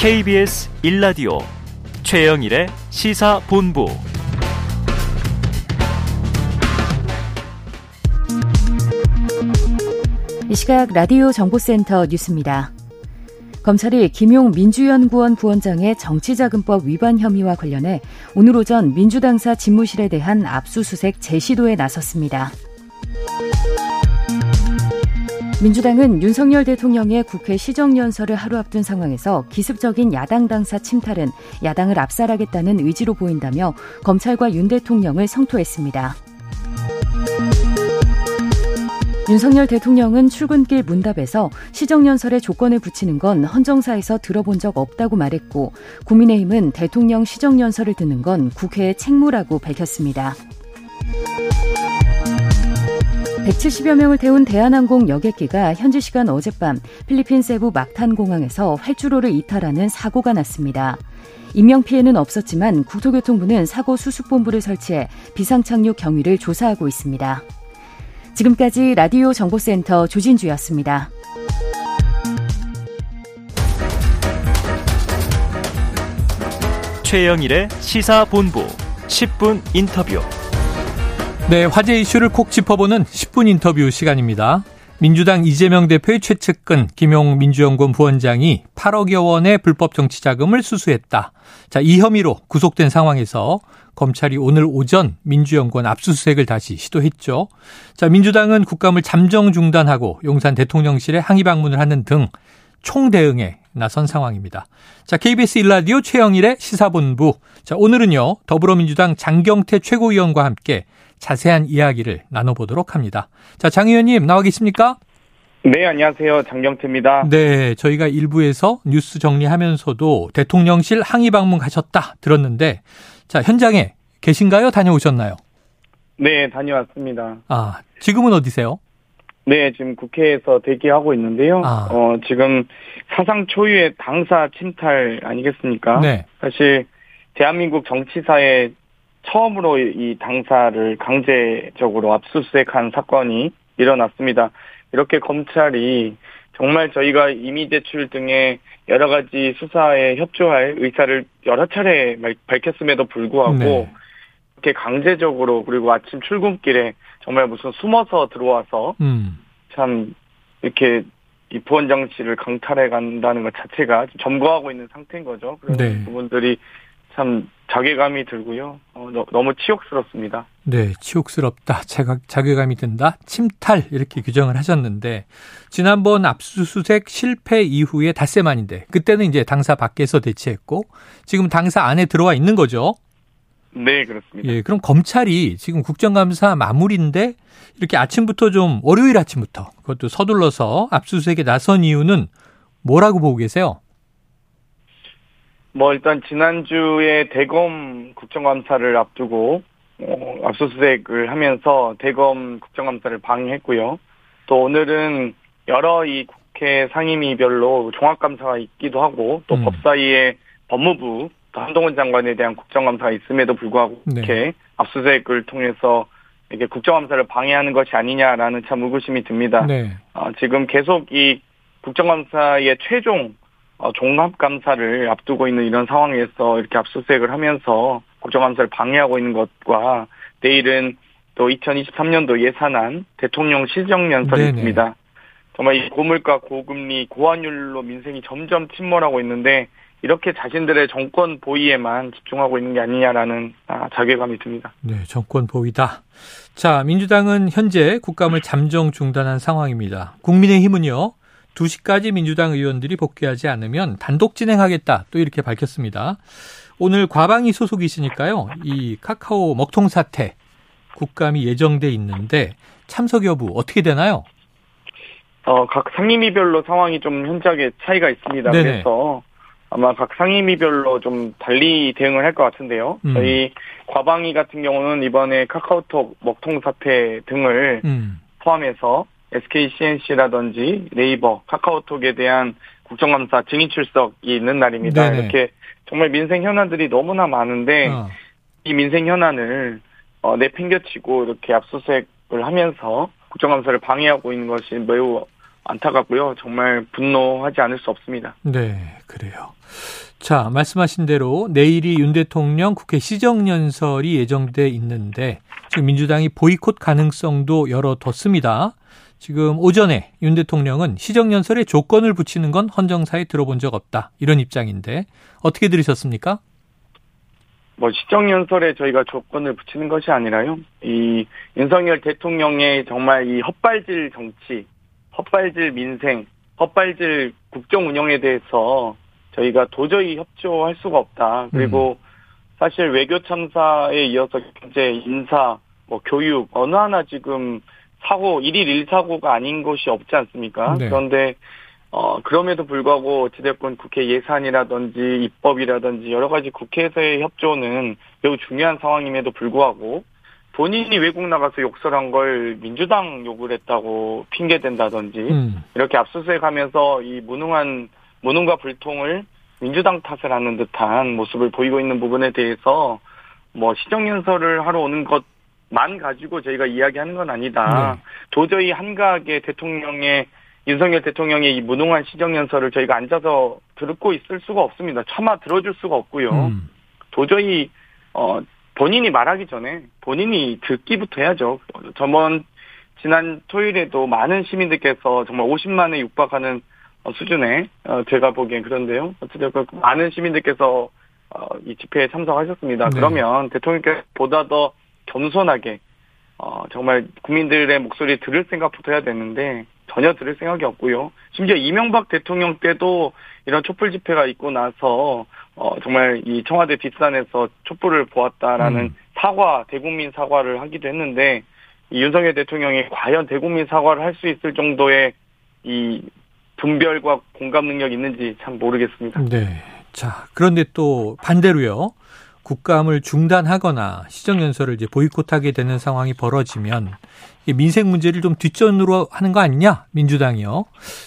KBS 1라디오 최영일의 시사본부 이 시각 라디오 정보센터 뉴스입니다. 검찰이 김용 민주연구원 부원장의 정치자금법 위반 혐의와 관련해 오늘 오전 민주당사 집무실에 대한 압수수색 재시도에 나섰습니다. 민주당은 윤석열 대통령의 국회 시정연설을 하루 앞둔 상황에서 기습적인 야당 당사 침탈은 야당을 압살하겠다는 의지로 보인다며 검찰과 윤 대통령을 성토했습니다. 윤석열 대통령은 출근길 문답에서 시정연설에 조건을 붙이는 건 헌정사에서 들어본 적 없다고 말했고 국민의힘은 대통령 시정연설을 듣는 건 국회의 책무라고 밝혔습니다. 170여 명을 태운 대한항공 여객기가 현지 시간 어젯밤 필리핀 세부 막탄 공항에서 활주로를 이탈하는 사고가 났습니다. 인명피해는 없었지만 국토교통부는 사고 수습본부를 설치해 비상착륙 경위를 조사하고 있습니다. 지금까지 라디오 정보센터 조진주였습니다. 최영일의 시사본부 10분 인터뷰. 네, 화제 이슈를 콕 짚어보는 10분 인터뷰 시간입니다. 민주당 이재명 대표의 최측근 김용 민주연구원 부원장이 8억여 원의 불법 정치 자금을 수수했다. 자, 이 혐의로 구속된 상황에서 검찰이 오늘 오전 민주연구원 압수수색을 다시 시도했죠. 자, 민주당은 국감을 잠정 중단하고 용산 대통령실에 항의 방문을 하는 등 총대응에 나선 상황입니다. 자, KBS 일라디오 최영일의 시사본부. 자, 오늘은요, 더불어민주당 장경태 최고위원과 함께 자세한 이야기를 나눠보도록 합니다. 자, 장 의원님 나와 계십니까? 네, 안녕하세요. 장경태입니다. 네, 저희가 일부에서 뉴스 정리하면서도 대통령실 항의 방문 가셨다 들었는데, 자, 현장에 계신가요? 다녀오셨나요? 네, 다녀왔습니다. 아, 지금은 어디세요? 네, 지금 국회에서 대기하고 있는데요. 아. 어, 지금 사상 초유의 당사 침탈 아니겠습니까? 네. 사실 대한민국 정치사에 처음으로 이 당사를 강제적으로 압수수색한 사건이 일어났습니다. 이렇게 검찰이 정말 저희가 이미 제출 등의 여러 가지 수사에 협조할 의사를 여러 차례 밝혔음에도 불구하고 네. 이렇게 강제적으로 그리고 아침 출근길에 정말 무슨 숨어서 들어와서 음. 참 이렇게 이 부원장실을 강탈해 간다는 것 자체가 점거하고 있는 상태인 거죠. 그런 네. 부분들이 참 자괴감이 들고요. 어, 너, 너무 치욕스럽습니다. 네, 치욕스럽다. 자각, 자괴감이 든다. 침탈 이렇게 규정을 하셨는데 지난번 압수수색 실패 이후에 닷새 만인데 그때는 이제 당사 밖에서 대치했고 지금 당사 안에 들어와 있는 거죠. 네, 그렇습니다. 예, 그럼 검찰이 지금 국정감사 마무리인데 이렇게 아침부터 좀 월요일 아침부터 그것도 서둘러서 압수수색에 나선 이유는 뭐라고 보고 계세요? 뭐 일단 지난주에 대검 국정감사를 앞두고 어, 압수수색을 하면서 대검 국정감사를 방해했고요. 또 오늘은 여러 이 국회 상임위별로 종합감사가 있기도 하고 또 음. 법사위에 법무부 또 한동훈 장관에 대한 국정감사가 있음에도 불구하고 네. 이렇게 압수수색을 통해서 이게 국정감사를 방해하는 것이 아니냐라는 참 의구심이 듭니다. 네. 어, 지금 계속 이 국정감사의 최종 어, 종합감사를 앞두고 있는 이런 상황에서 이렇게 압수수색을 하면서 국정감사를 방해하고 있는 것과 내일은 또 2023년도 예산안 대통령 시정연설이 네네. 있습니다. 정말 이 고물가 고금리 고환율로 민생이 점점 침몰하고 있는데 이렇게 자신들의 정권 보위에만 집중하고 있는 게 아니냐라는 아, 자괴감이 듭니다. 네, 정권 보위다. 자, 민주당은 현재 국감을 잠정 중단한 상황입니다. 국민의힘은요, 2시까지 민주당 의원들이 복귀하지 않으면 단독 진행하겠다. 또 이렇게 밝혔습니다. 오늘 과방위 소속이시니까요, 이 카카오 먹통 사태, 국감이 예정돼 있는데 참석 여부 어떻게 되나요? 어, 각 상임위별로 상황이 좀 현저하게 차이가 있습니다. 네네. 그래서 아마 각 상임위별로 좀 달리 대응을 할 것 같은데요. 음. 저희 과방위 같은 경우는 이번에 카카오톡 먹통 사태 등을 음, 포함해서 SK CNC라든지 네이버, 카카오톡에 대한 국정감사 증인 출석이 있는 날입니다. 네네. 이렇게 정말 민생 현안들이 너무나 많은데 어, 이 민생 현안을 어, 내팽겨치고 이렇게 압수수색을 하면서 국정감사를 방해하고 있는 것이 매우 안타깝고요. 정말 분노하지 않을 수 없습니다. 네, 그래요. 자, 말씀하신 대로 내일이 윤 대통령 국회 시정연설이 예정돼 있는데 지금 민주당이 보이콧 가능성도 열어뒀습니다. 지금 오전에 윤 대통령은 시정연설에 조건을 붙이는 건 헌정사에 들어본 적 없다. 이런 입장인데 어떻게 들으셨습니까? 뭐 시정연설에 저희가 조건을 붙이는 것이 아니라요. 이 윤석열 대통령의 정말 이 헛발질 정치, 헛발질 민생, 헛발질 국정 운영에 대해서 저희가 도저히 협조할 수가 없다. 그리고 음. 사실 외교 참사에 이어서 경제, 인사, 뭐 교육 어느 하나 지금 사고 일일 일사고가 아닌 것이 없지 않습니까? 네. 그런데 어 그럼에도 불구하고 어찌됐건 국회 예산이라든지 입법이라든지 여러 가지 국회에서의 협조는 매우 중요한 상황임에도 불구하고 본인이 외국 나가서 욕설한 걸 민주당 욕을 했다고 핑계댄다든지 음. 이렇게 압수수색하면서 이 무능한 무능과 불통을 민주당 탓을 하는 듯한 모습을 보이고 있는 부분에 대해서 뭐 시정연설을 하러 오는 것 만 가지고 저희가 이야기하는 건 아니다. 네. 도저히 한가하게 대통령의 윤석열 대통령의 이 무능한 시정 연설을 저희가 앉아서 듣고 있을 수가 없습니다. 차마 들어줄 수가 없고요. 음. 도저히 어 본인이 말하기 전에 본인이 듣기부터 해야죠. 저번 지난 토요일에도 많은 시민들께서 정말 50만에 육박하는 어, 수준의 어, 제가 보기엔 그런데요. 어쨌든 그 많은 시민들께서 어, 이 집회에 참석하셨습니다. 네. 그러면 대통령께서 보다 더 겸손하게 정말 국민들의 목소리 들을 생각부터 해야 되는데 전혀 들을 생각이 없고요. 심지어 이명박 대통령 때도 이런 촛불 집회가 있고 나서 정말 이 청와대 뒷산에서 촛불을 보았다라는 음. 사과 대국민 사과를 하기도 했는데 이 윤석열 대통령이 과연 대국민 사과를 할 수 있을 정도의 이 분별과 공감 능력이 있는지 참 모르겠습니다. 네. 자, 그런데 또 반대로요. 국감을 중단하거나 시정연설을 이제 보이콧하게 되는 상황이 벌어지면 민생 문제를 좀 뒷전으로 하는 거 아니냐 민주당이요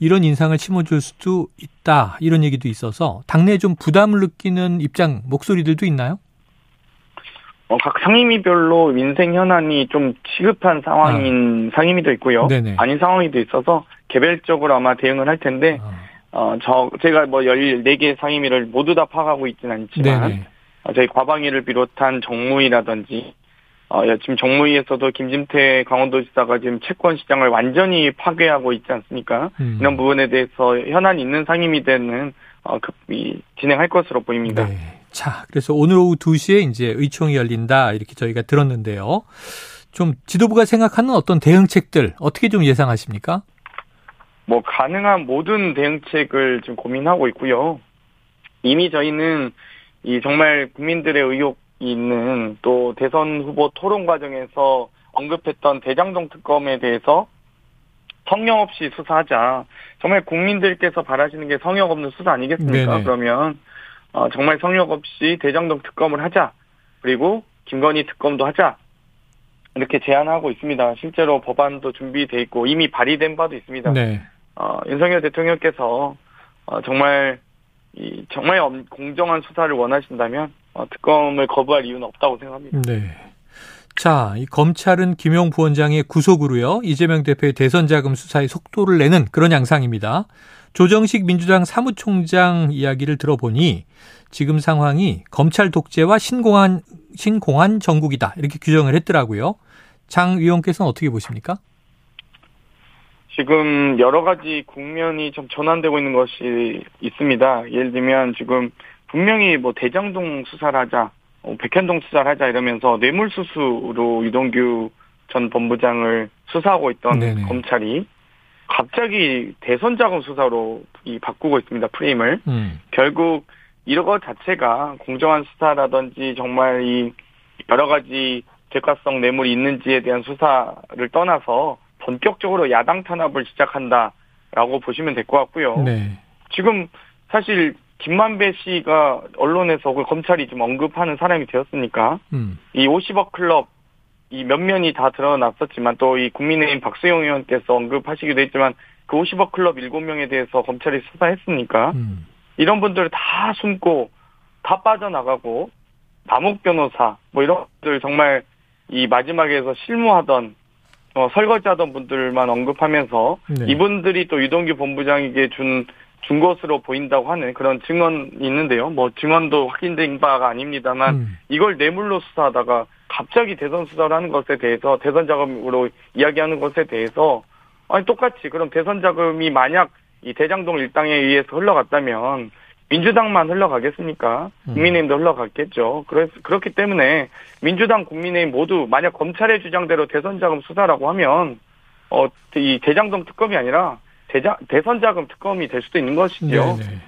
이런 인상을 심어줄 수도 있다 이런 얘기도 있어서 당내 좀 부담을 느끼는 입장 목소리들도 있나요? 어, 각 상임위별로 민생 현안이 좀 시급한 상황인 아. 상임위도 있고요. 네네. 아닌 상황이도 있어서 개별적으로 아마 대응을 할 텐데, 아. 어, 저, 제가 뭐 14개 상임위를 모두 다 파악하고 있지는 않지만, 어, 저희 과방위를 비롯한 정무위라든지, 어, 지금 정무위에서도 김진태 강원도지사가 지금 채권 시장을 완전히 파괴하고 있지 않습니까? 음. 이런 부분에 대해서 현안 있는 상임위대는 어, 급히 진행할 것으로 보입니다. 네. 자, 그래서 오늘 오후 2시에 이제 의총이 열린다 이렇게 저희가 들었는데요. 좀 지도부가 생각하는 어떤 대응책들 어떻게 좀 예상하십니까? 뭐 가능한 모든 대응책을 지금 고민하고 있고요. 이미 저희는 이 정말 국민들의 의혹이 있는 또 대선 후보 토론 과정에서 언급했던 대장동 특검에 대해서 성역 없이 수사하자. 정말 국민들께서 바라시는 게 성역 없는 수사 아니겠습니까? 네네. 그러면 어, 정말 성역 없이 대장동 특검을 하자. 그리고 김건희 특검도 하자. 이렇게 제안하고 있습니다. 실제로 법안도 준비돼 있고 이미 발의된 바도 있습니다. 네. 어, 윤석열 대통령께서 어, 정말 이 정말 공정한 수사를 원하신다면 어, 특검을 거부할 이유는 없다고 생각합니다. 네. 자, 이 검찰은 김용 부원장의 구속으로요. 이재명 대표의 대선 자금 수사에 속도를 내는 그런 양상입니다. 조정식 민주당 사무총장 이야기를 들어보니 지금 상황이 검찰 독재와 신공한 신공한 정국이다 이렇게 규정을 했더라고요. 장 의원께서는 어떻게 보십니까? 지금 여러 가지 국면이 좀 전환되고 있는 것이 있습니다. 예를 들면 지금 분명히 뭐 대장동 수사를 하자, 어, 백현동 수사를 하자 이러면서 뇌물수수로 유동규 전 본부장을 수사하고 있던 네네. 검찰이 갑자기 대선 자금 수사로 이 바꾸고 있습니다 프레임을 음. 결국 이런 것 자체가 공정한 수사라든지 정말 이 여러 가지 대가성 뇌물이 있는지에 대한 수사를 떠나서 본격적으로 야당 탄압을 시작한다라고 보시면 될 것 같고요. 네. 지금 사실 김만배 씨가 언론에서 그 검찰이 좀 언급하는 사람이 되었으니까 음. 이 50억 클럽 이 면면이 다 드러났었지만 또 이 국민의힘 박수영 의원께서 언급하시기도 했지만 그 50억 클럽 7명에 대해서 검찰이 수사했으니까 음. 이런 분들 다 숨고 다 빠져나가고 남욱 변호사 뭐 이런 분들 정말 이 마지막에서 실무하던 어, 설거지하던 분들만 언급하면서 네. 이분들이 또 유동규 본부장에게 준 준 것으로 보인다고 하는 그런 증언이 있는데요. 뭐 증언도 확인된 바가 아닙니다만 음. 이걸 뇌물로 수사하다가 갑자기 대선 수사를 하는 것에 대해서 대선 자금으로 이야기하는 것에 대해서 아니 똑같이 그럼 대선 자금이 만약 이 대장동 일당에 의해서 흘러갔다면 민주당만 흘러가겠습니까? 음. 국민의힘도 흘러갔겠죠. 그래서 그렇기 때문에 민주당, 국민의힘 모두 만약 검찰의 주장대로 대선 자금 수사라고 하면 어 이 대장동 특검이 아니라 대자, 대선 자금 특검이 될 수도 있는 것이죠. 네네.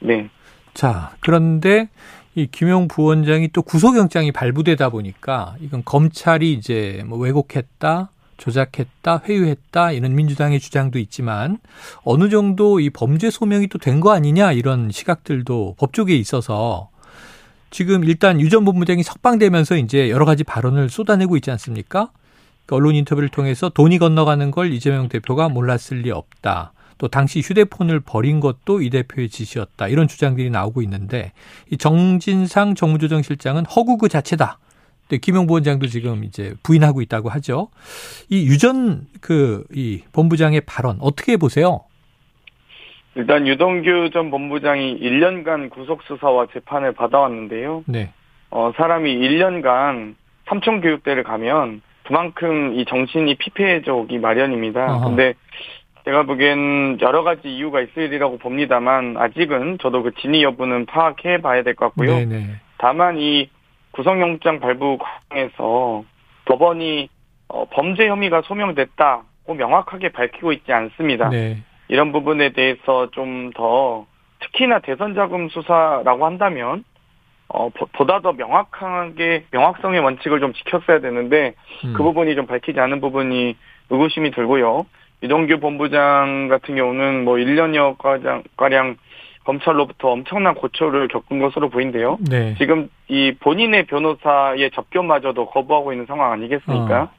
네. 자, 그런데 이 김용 부원장이 또 구속영장이 발부되다 보니까 이건 검찰이 이제 뭐 왜곡했다, 조작했다, 회유했다 이런 민주당의 주장도 있지만 어느 정도 이 범죄 소명이 또 된 거 아니냐 이런 시각들도 법조계에 있어서 지금 일단 유 전 본부장이 석방되면서 이제 여러 가지 발언을 쏟아내고 있지 않습니까? 그러니까 언론 인터뷰를 통해서 돈이 건너가는 걸 이재명 대표가 몰랐을 리 없다. 또 당시 휴대폰을 버린 것도 이 대표의 지시였다. 이런 주장들이 나오고 있는데 이 정진상 정무조정실장은 허구 그 자체다. 네, 김용 부원장도 지금 이제 부인하고 있다고 하죠. 이 유전 그 이 본부장의 발언 어떻게 보세요? 일단 유동규 전 본부장이 1년간 구속 수사와 재판을 받아왔는데요. 네. 어 사람이 1년간 삼청 교육대를 가면 그만큼 이 정신이 피폐해져 오기 마련입니다. 어허. 근데 제가 보기엔 여러 가지 이유가 있으리라고 봅니다만 아직은 저도 그 진위 여부는 파악해 봐야 될 것 같고요. 네네. 다만 이 구속영장 발부 과정에서 법원이 어, 범죄 혐의가 소명됐다고 명확하게 밝히고 있지 않습니다. 네. 이런 부분에 대해서 좀 더 특히나 대선 자금 수사라고 한다면 어, 보- 보다 더 명확하게 명확성의 원칙을 좀 지켰어야 되는데 음. 그 부분이 좀 밝히지 않은 부분이 의구심이 들고요. 이동규 본부장 같은 경우는 뭐 1년여 가량, 가량 검찰로부터 엄청난 고초를 겪은 것으로 보인대요. 네. 지금 이 본인의 변호사의 접견마저도 거부하고 있는 상황 아니겠습니까?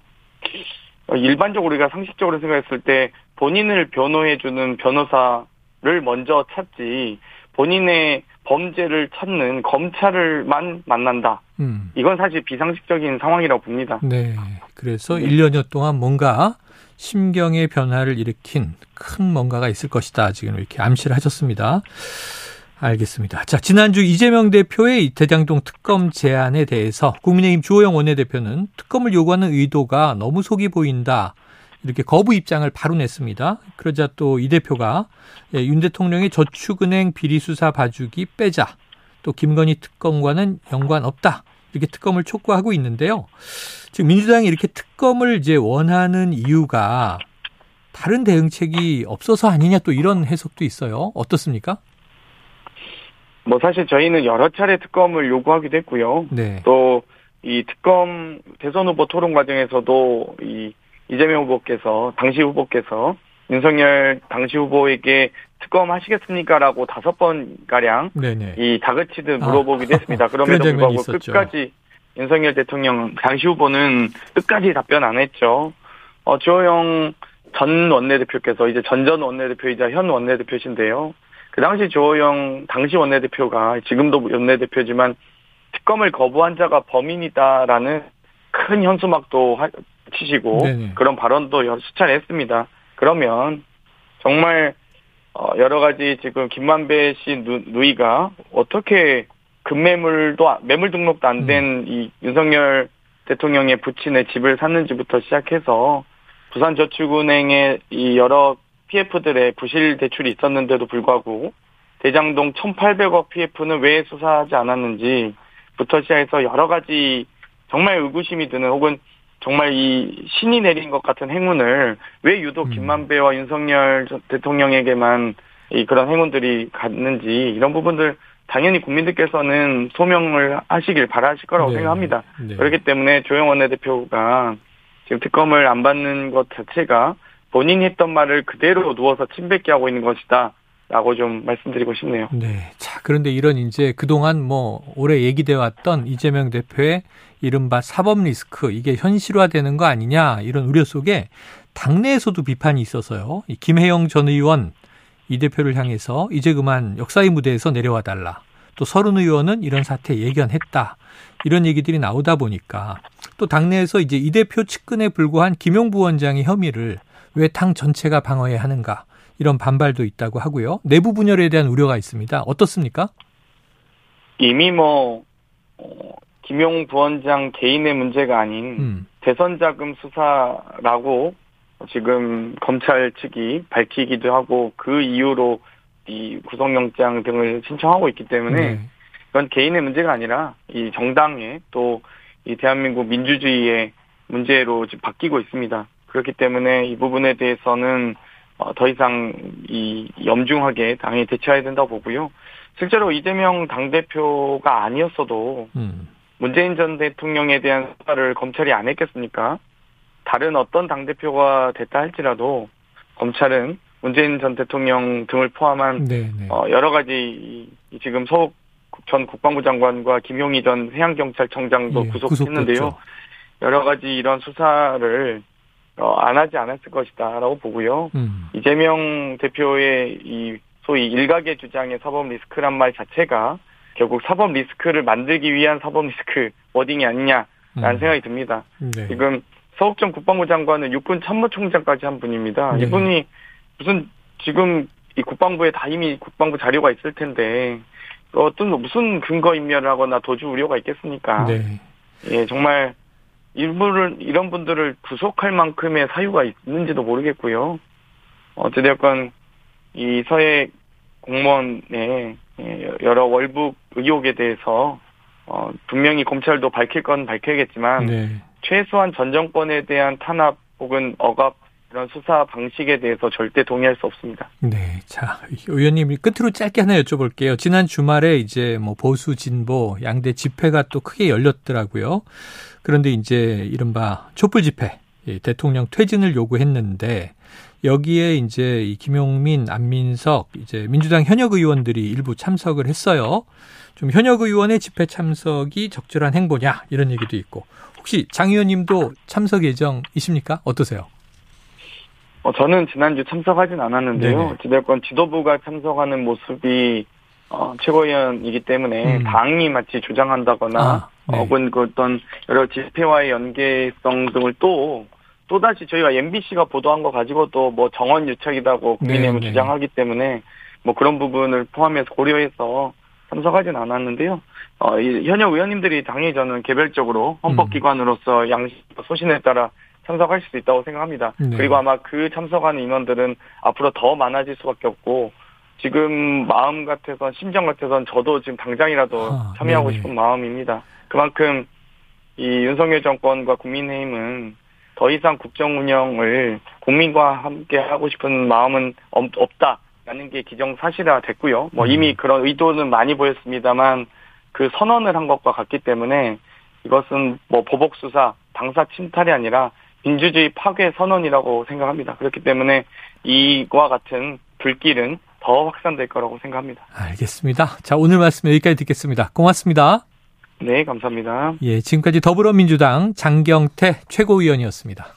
어, 일반적으로 우리가 상식적으로 생각했을 때 본인을 변호해주는 변호사를 먼저 찾지 본인의 범죄를 찾는 검찰을만 만난다. 음. 이건 사실 비상식적인 상황이라고 봅니다. 네. 그래서 1년여 동안 뭔가 심경의 변화를 일으킨 큰 뭔가가 있을 것이다. 지금 이렇게 암시를 하셨습니다. 알겠습니다. 자, 지난주 이재명 대표의 이 대장동 특검 제안에 대해서 국민의힘 주호영 원내대표는 특검을 요구하는 의도가 너무 속이 보인다. 이렇게 거부 입장을 바로 냈습니다. 그러자 또 이 대표가 예, 윤 대통령의 저축은행 비리 수사 봐주기 빼자. 또 김건희 특검과는 연관 없다. 이렇게 특검을 촉구하고 있는데요. 지금 민주당이 이렇게 특검을 이제 원하는 이유가 다른 대응책이 없어서 아니냐 또 이런 해석도 있어요. 어떻습니까? 뭐 사실 저희는 여러 차례 특검을 요구하기도 했고요. 네. 또 이 특검 대선 후보 토론 과정에서도 이 이재명 후보께서 당시 후보께서 윤석열 당시 후보에게 특검 하시겠습니까라고 다섯 번 가량 네네. 이 다그치듯 아. 물어보기도 했습니다. 그런 그럼에도 불구하고 있었죠. 끝까지 윤석열 대통령 당시 후보는 끝까지 답변 안 했죠. 어, 주호영 전 원내대표께서 이제 전전 원내대표이자 현 원내대표신데요. 그 당시 주호영 당시 원내대표가 지금도 원내대표지만 특검을 거부한 자가 범인이다라는 큰 현수막도 하- 치시고 네네. 그런 발언도 수차례 했습니다. 그러면 정말 어, 여러 가지 지금 김만배 씨 누, 누이가 어떻게 급매물도 안- 매물 등록도 안 된이 윤석열 대통령의 부친의 집을 샀는지부터 시작해서 부산저축은행의 이 여러 PF들의 부실 대출이 있었는데도 불구하고 대장동 1,800억 PF는 왜 수사하지 않았는지부터 시작해서 여러 가지 정말 의구심이 드는 혹은 정말 이 신이 내린 것 같은 행운을 왜 유독 음. 김만배와 윤석열 전 대통령에게만 이 그런 행운들이 갔는지 이런 부분들 당연히 국민들께서는 소명을 하시길 바라실 거라고 네. 생각합니다. 네. 그렇기 때문에 조영 원내대표가 지금 특검을 안 받는 것 자체가 본인이 했던 말을 그대로 누워서 침뱉게 하고 있는 것이다. 라고 좀 말씀드리고 싶네요. 네. 자, 그런데 이런 이제 그동안 뭐 오래 얘기돼 왔던 이재명 대표의 이른바 사법 리스크 이게 현실화되는 거 아니냐 이런 우려 속에 당내에서도 비판이 있어서요. 이 김혜영 전 의원 이 대표를 향해서 이제 그만 역사의 무대에서 내려와 달라. 또 서른 의원은 이런 사태 예견했다. 이런 얘기들이 나오다 보니까 또 당내에서 이제 이 대표 측근에 불과한 김용 부 원장의 혐의를 왜 당 전체가 방어해야 하는가? 이런 반발도 있다고 하고요. 내부 분열에 대한 우려가 있습니다. 어떻습니까? 이미 뭐 어, 김용 부원장 개인의 문제가 아닌 음. 대선 자금 수사라고 지금 검찰 측이 밝히기도 하고 그 이유로 이 구속영장 등을 신청하고 있기 때문에 네. 이건 개인의 문제가 아니라 이 정당의 또 이 대한민국 민주주의의 문제로 지금 바뀌고 있습니다. 그렇기 때문에 이 부분에 대해서는 어, 더 이상 이 염중하게 당연히 대처해야 된다고 보고요. 실제로 이재명 당대표가 아니었어도 음. 문재인 전 대통령에 대한 수사를 검찰이 안 했겠습니까? 다른 어떤 당대표가 됐다 할지라도 검찰은 문재인 전 대통령 등을 포함한 네, 네. 어, 여러 가지 지금 서욱 전 국방부 장관과 김용희 전 해양경찰청장도 예, 구속했는데요. 구속됐죠. 여러 가지 이런 수사를 어, 안 하지 않았을 것이다라고 보고요. 음. 이재명 대표의 이 소위 일각의 주장의 사법 리스크란 말 자체가 결국 사법 리스크를 만들기 위한 사법 리스크 wording이 아니냐라는 음. 생각이 듭니다. 네. 지금 서욱 전 국방부 장관은 육군 참모총장까지 한 분입니다. 네. 이분이 무슨 지금 이 국방부에 다 이미 국방부 자료가 있을 텐데 어떤 무슨 증거 인멸을 하거나 도주 우려가 있겠습니까? 네. 예, 정말 일부를 이런 분들을 구속할 만큼의 사유가 있는지도 모르겠고요. 어찌되었건 이 서해 공무원의 예, 여러 월북 의혹에 대해서 어, 분명히 검찰도 밝힐 건 밝혀야겠지만 네. 최소한 전 정권에 대한 탄압 혹은 억압 이런 수사 방식에 대해서 절대 동의할 수 없습니다. 네. 자, 의원님 끝으로 짧게 하나 여쭤볼게요. 지난 주말에 이제 뭐 보수 진보 양대 집회가 또 크게 열렸더라고요. 그런데 이제 이른바 촛불 집회, 예, 대통령 퇴진을 요구했는데 여기에 이제 이 김용민, 안민석, 이제 민주당 현역 의원들이 일부 참석을 했어요. 좀 현역 의원의 집회 참석이 적절한 행보냐 이런 얘기도 있고 혹시 장 의원님도 참석 예정이십니까? 어떠세요? 어, 저는 지난주 참석하진 않았는데요. 네네. 어찌됐건 지도부가 참석하는 모습이 어, 최고위원이기 때문에 음. 당이 마치 주장한다거나 아, 네. 혹은 그 어떤 여러 집회와의 연계성 등을 또 또다시 저희가 MBC가 보도한 거 가지고도 뭐 정원 유착이다고 국민의힘은 네, 네. 주장하기 때문에 뭐 그런 부분을 포함해서 고려해서 참석하진 않았는데요. 어, 이 현역 의원님들이 당연히 저는 개별적으로 음. 헌법기관으로서 양식 소신에 따라 참석할 수 있다고 생각합니다. 네. 그리고 아마 그 참석하는 인원들은 앞으로 더 많아질 수밖에 없고 지금 마음 같아선 심정 같아선 저도 지금 당장이라도 아, 참여하고 네네. 싶은 마음입니다. 그만큼 이 윤석열 정권과 국민의힘은 더 이상 국정 운영을 국민과 함께 하고 싶은 마음은 없- 없다라는 게 기정사실화 됐고요. 뭐 음. 이미 그런 의도는 많이 보였습니다만 그 선언을 한 것과 같기 때문에 이것은 뭐 보복 수사, 당사 침탈이 아니라 민주주의 파괴 선언이라고 생각합니다. 그렇기 때문에 이와 같은 불길은 더 확산될 거라고 생각합니다. 알겠습니다. 자, 오늘 말씀 여기까지 듣겠습니다. 고맙습니다. 네, 감사합니다. 예, 지금까지 더불어민주당 장경태 최고위원이었습니다.